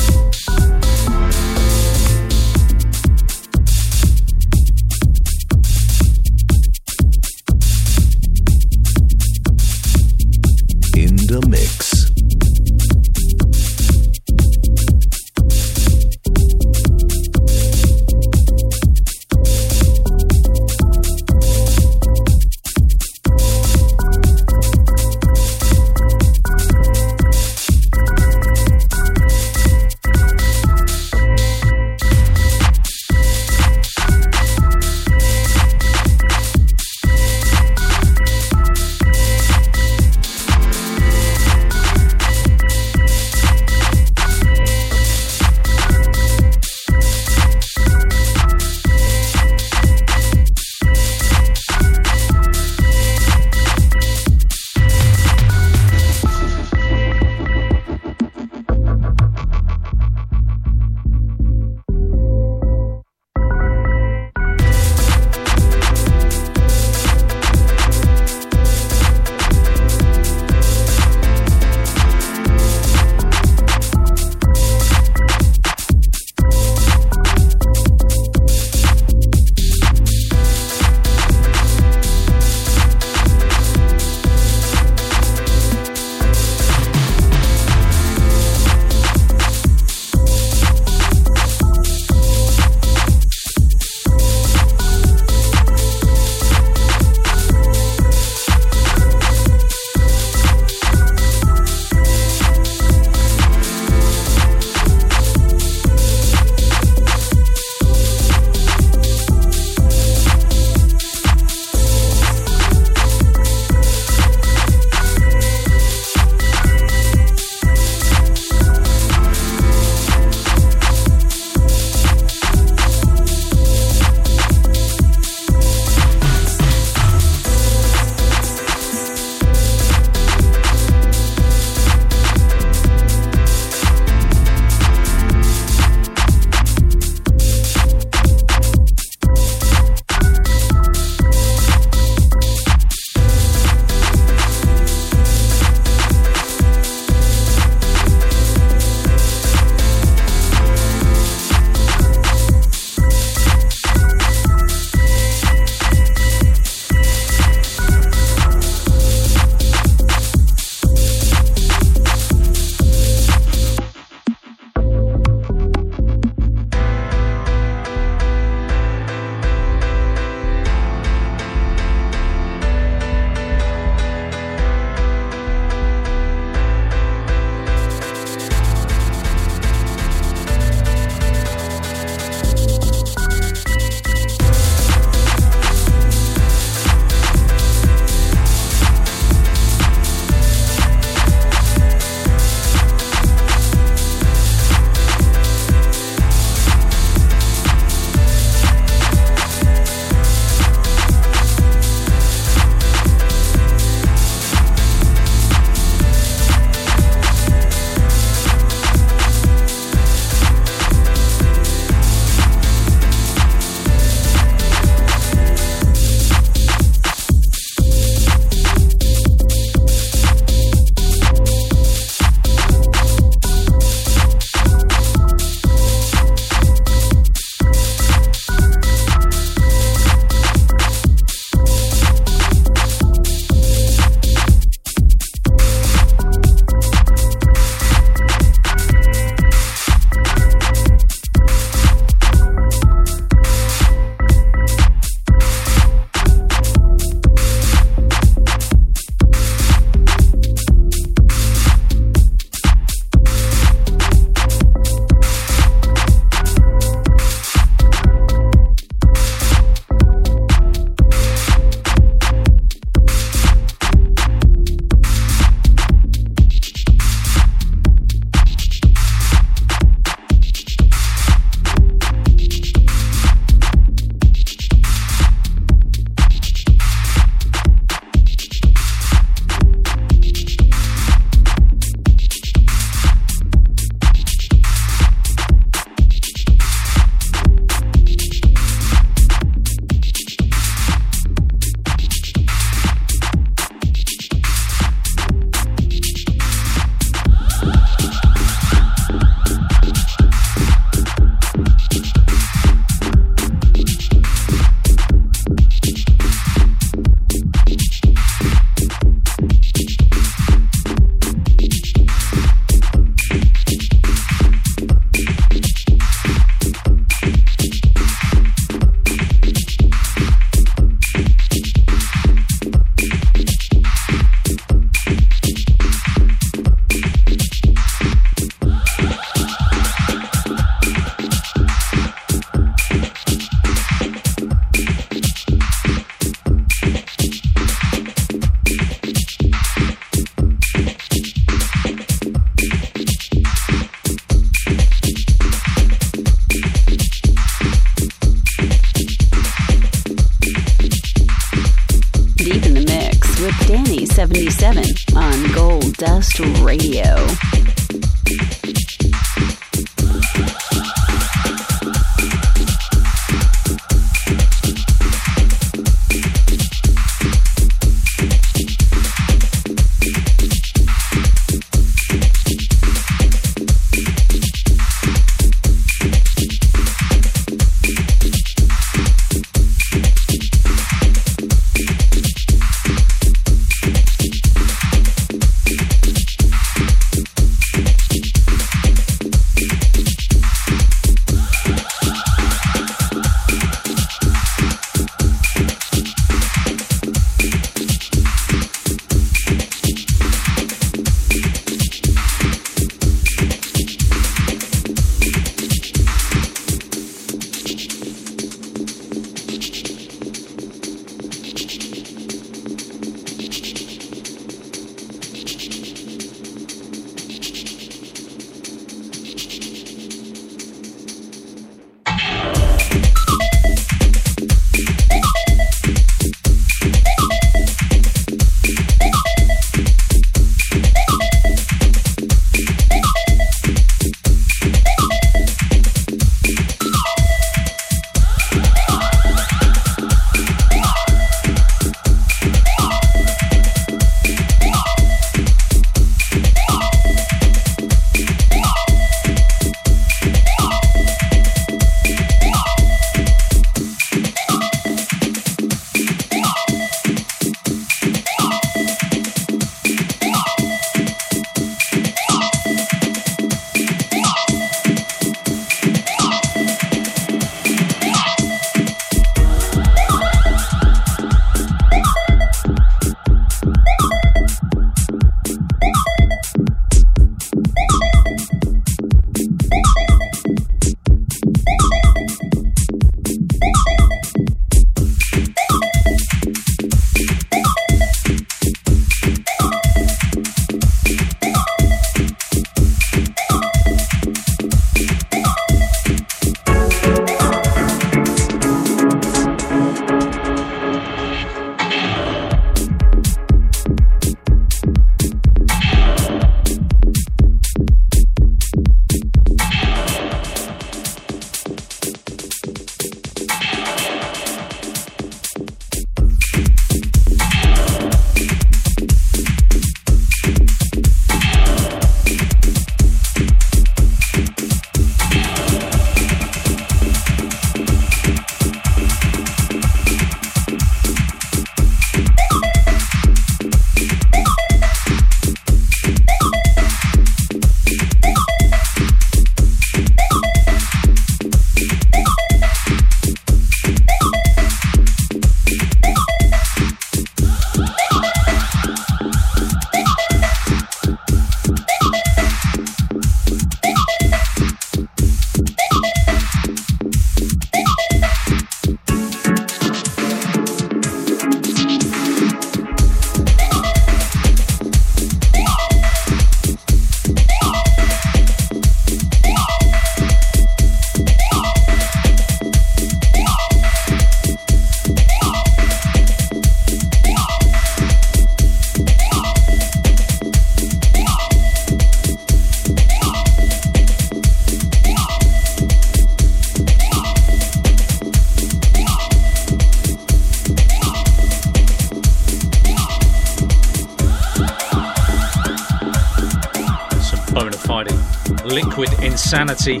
Speaker 8: Insanity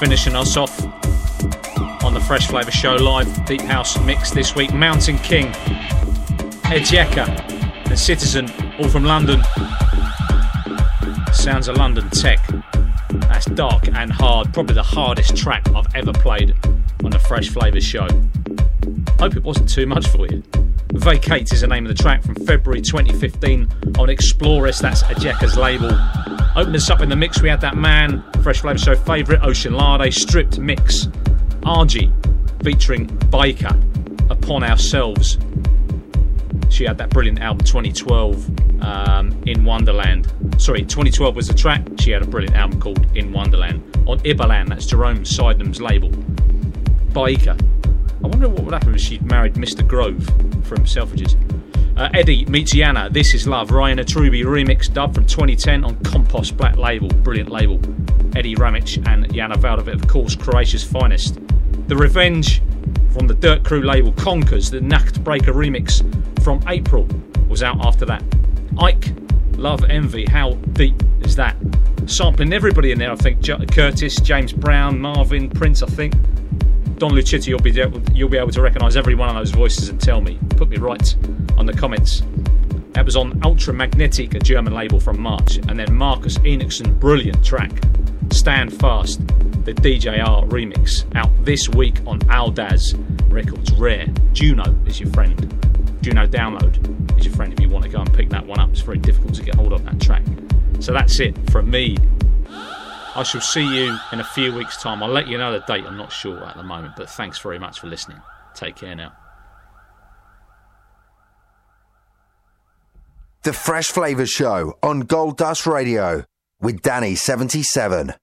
Speaker 8: finishing us off on the Fresh Flavour Show live Deep House mix this week. Mountain King, Ejeka, and Citizen, all from London. Sounds of London tech. That's dark and hard, probably the hardest track I've ever played on the Fresh Flavour Show. Hope it wasn't too much for you. Vacate is the name of the track from February 2015 on Explorers, that's Ejeka's label. Opened us up in the mix, we had that man, Fresh Flavour Show favourite, Osunlade, stripped mix. RG featuring Baker, Upon Ourselves. She had that brilliant album 2012 um, in Wonderland. Sorry, 2012 was the track. She had a brilliant album called In Wonderland on Ibadan, that's Jerome Sydenham's label. Baker. I wonder what would happen if she'd married Mr. Grove from Selfridges. Uh, Eddie meets Yana. This is Love. Rainer Trüby remix dub from 2010 on Compost Black Label. Brilliant label. Eddie Ramic and Yana Valdovic, of course, Croatia's finest. The Revenge from the Dirt Crew label Conquers, the Nachtbraker remix from April, was out after that. Ike, Love Envy, how deep is that? Sampling everybody in there, I think. J- Curtis, James Brown, Marvin, Prince, I think. Don Lucitti, you'll be, you'll be able to recognise every one of those voices and tell me. Put me right on the comments. That was on Ultra Magnetic, a German label from March, and then Marcus Enochson, brilliant track. Stand Fast, the DJR remix, out this week on Aldaz Records. Rare. Juno is your friend. Juno Download is your friend if you want to go and pick that one up. It's very difficult to get hold of that track. So that's it from me. I shall see you in a few weeks' time. I'll let you know the date, I'm not sure at the moment, but thanks very much for listening. Take care now.
Speaker 7: The Fresh Flavour Show on Gold Dust Radio with Danny77.